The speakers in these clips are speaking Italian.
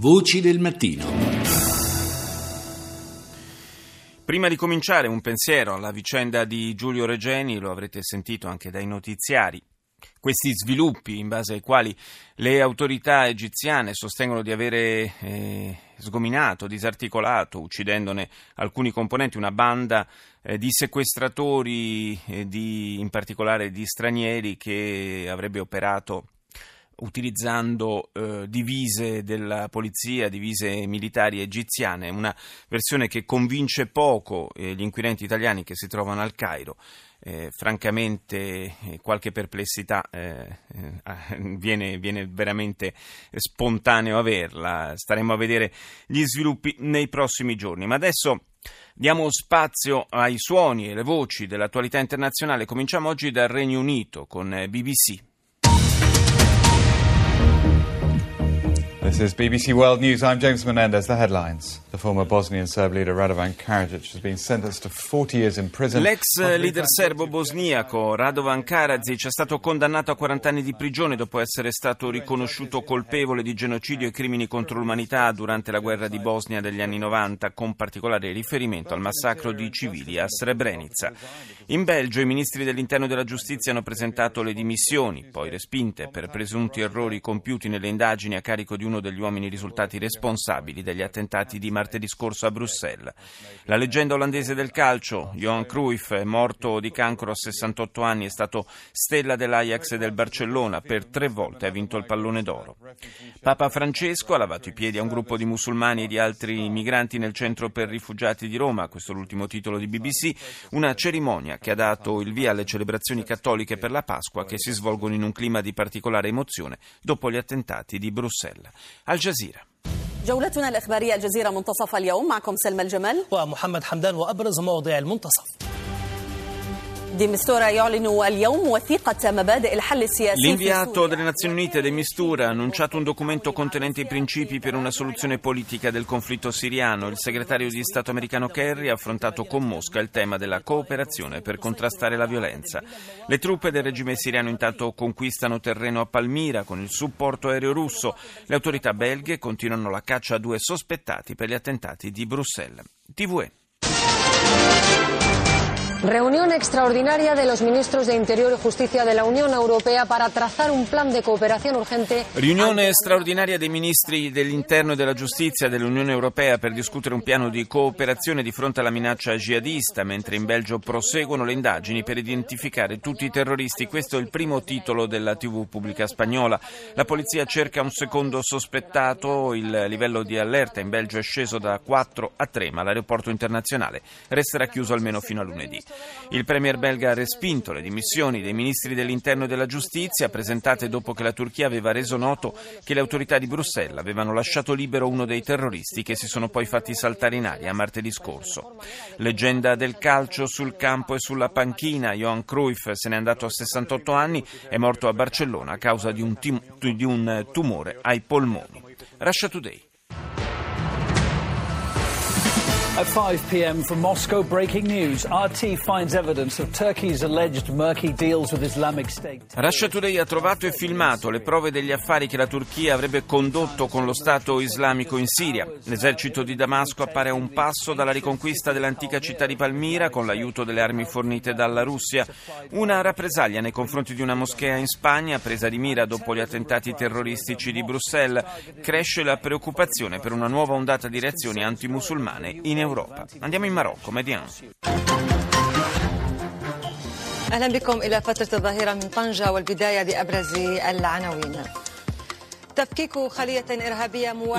Voci del mattino. Prima di cominciare un pensiero alla vicenda di Giulio Regeni, lo avrete sentito anche dai notiziari. Questi sviluppi in base ai quali le autorità egiziane sostengono di avere eh, sgominato, disarticolato, uccidendone alcuni componenti, una banda eh, di sequestratori, eh, di, in particolare di stranieri, che avrebbe operato utilizzando eh, divise della polizia, divise militari egiziane, una versione che convince poco eh, gli inquirenti italiani che si trovano al Cairo. Eh, francamente eh, qualche perplessità eh, eh, viene, viene, veramente spontaneo averla, staremo a vedere gli sviluppi nei prossimi giorni. Ma adesso diamo spazio ai suoni e alle voci dell'attualità internazionale. Cominciamo oggi dal Regno Unito con BBC. This is BBC World News. I'm James Menendez. The headlines. Bosnian Serb leader Radovan Karadzic has been sentenced to 40 years in prison. L'ex leader serbo bosniaco Radovan Karadzic è stato condannato a 40 anni di prigione dopo essere stato riconosciuto colpevole di genocidio e crimini contro l'umanità durante la guerra di Bosnia degli anni 90, con particolare riferimento al massacro di civili a Srebrenica. In Belgio i ministri dell'interno e della giustizia hanno presentato le dimissioni, poi respinte per presunti errori compiuti nelle indagini a carico di uno degli uomini risultati responsabili degli attentati di martedì scorso a Bruxelles. La leggenda olandese del calcio, Johan Cruyff, è morto di cancro a 68 anni, è stato stella dell'Ajax e del Barcellona, per tre volte ha vinto il pallone d'oro. Papa Francesco ha lavato i piedi a un gruppo di musulmani e di altri migranti nel centro per rifugiati di Roma, questo è l'ultimo titolo di BBC, una cerimonia che ha dato il via alle celebrazioni cattoliche per la Pasqua che si svolgono in un clima di particolare emozione dopo gli attentati di Bruxelles. Al Jazeera. جولتنا الإخبارية الجزيرة منتصف اليوم معكم سلمى الجمل ومحمد حمدان وأبرز مواضيع المنتصف. L'inviato delle Nazioni Unite De Mistura ha annunciato un documento contenente i principi per una soluzione politica del conflitto siriano. Il segretario di Stato americano Kerry ha affrontato con Mosca il tema della cooperazione per contrastare la violenza. Le truppe del regime siriano intanto conquistano terreno a Palmira con il supporto aereo russo. Le autorità belghe continuano la caccia a due sospettati per gli attentati di Bruxelles. TVE. Reunión extraordinaria de los ministros de Interior y Justicia de la Unión Europea para trazar un plan de cooperación urgente. Riunione straordinaria dei ministri dell'Interno e della Giustizia dell'Unione Europea per discutere un piano di cooperazione di fronte alla minaccia jihadista, mentre in Belgio proseguono le indagini per identificare tutti i terroristi. Questo è il primo titolo della TV pubblica spagnola. La polizia cerca un secondo sospettato, il livello di allerta in Belgio è sceso da 4 a 3, ma l'aeroporto internazionale resterà chiuso almeno fino a lunedì. Il premier belga ha respinto le dimissioni dei ministri dell'interno e della giustizia presentate dopo che la Turchia aveva reso noto che le autorità di Bruxelles avevano lasciato libero uno dei terroristi che si sono poi fatti saltare in aria martedì scorso. Leggenda del calcio sul campo e sulla panchina, Johan Cruyff se n'è andato a 68 anni, è morto a Barcellona a causa di un, tim- di un tumore ai polmoni. Russia Today. At 5 p.m. from Moscow, breaking news. RT finds evidence of Turkey's alleged murky deals with Islamic State. Russia Today ha trovato e filmato le prove degli affari che la Turchia avrebbe condotto con lo Stato islamico in Siria. L'esercito di Damasco appare a un passo dalla riconquista dell'antica città di Palmira con l'aiuto delle armi fornite dalla Russia. Una rappresaglia nei confronti di una moschea in Spagna presa di mira dopo gli attentati terroristici di Bruxelles. Cresce la preoccupazione per una nuova ondata di reazioni antimusulmane in Europa. Europa. Andiamo in Marocco, Median. اهلا بكم الى فتره الظهيره من طنجه والبدايه بابرز العناوين.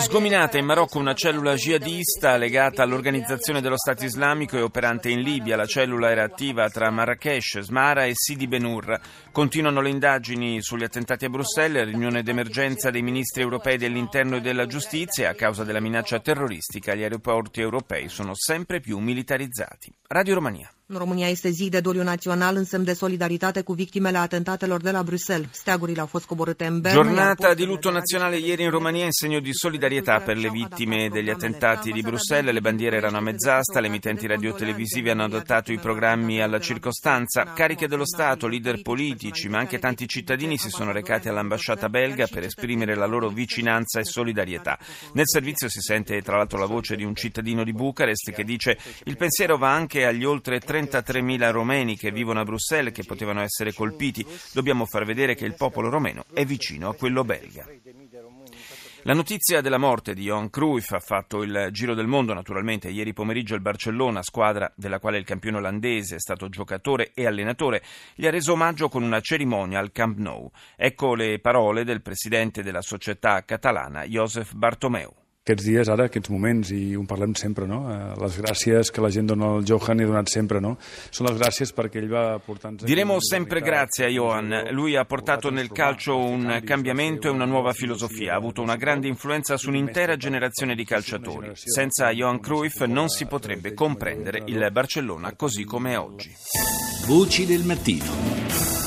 Sgominata in Marocco una cellula jihadista legata all'organizzazione dello Stato islamico e operante in Libia. La cellula era attiva tra Marrakesh, Smara e Sidi Benur. Continuano le indagini sugli attentati a Bruxelles, riunione d'emergenza dei ministri europei dell'interno e della giustizia. A causa della minaccia terroristica, gli aeroporti europei sono sempre più militarizzati. Radio Romania. În România este zi de doliu național în semn de solidaritate cu victimele atentatelor de la Bruxelles. Steagurile au fost coborâte în Bern. Giornata di lutto nazionale ieri in Romania in segno di solidarietà per le vittime degli attentati di Bruxelles. Le bandiere erano a mezz'asta, le emittenti radiotelevisive hanno adattato i programmi alla circostanza. Cariche dello Stato, leader politici, ma anche tanti cittadini si sono recati all'ambasciata belga per esprimere la loro vicinanza e solidarietà. Nel servizio si sente tra l'altro la voce di un cittadino di Bucarest che dice il pensiero va anche agli oltre 30 33.000 romeni che vivono a Bruxelles che potevano essere colpiti. Dobbiamo far vedere che il popolo romeno è vicino a quello belga. La notizia della morte di Johan Cruyff ha fatto il giro del mondo, naturalmente. Ieri pomeriggio il Barcellona, squadra della quale il campione olandese è stato giocatore e allenatore, gli ha reso omaggio con una cerimonia al Camp Nou. Ecco le parole del presidente della società catalana, Josef Bartomeu. Aquests dies, ara, aquests moments, i ho parlem sempre, no? Eh, les gràcies que la gent dona al Johan i ha donat sempre, no? Sono le gràcies perché ell va portando... Diremo sempre grazie a Johan. Lui ha portato nel calcio un cambiamento e una nuova filosofia. Ha avuto una grande influenza su un'intera generazione di calciatori. Senza Johan Cruyff non si potrebbe comprendere il Barcellona così come è oggi. Voci del mattino.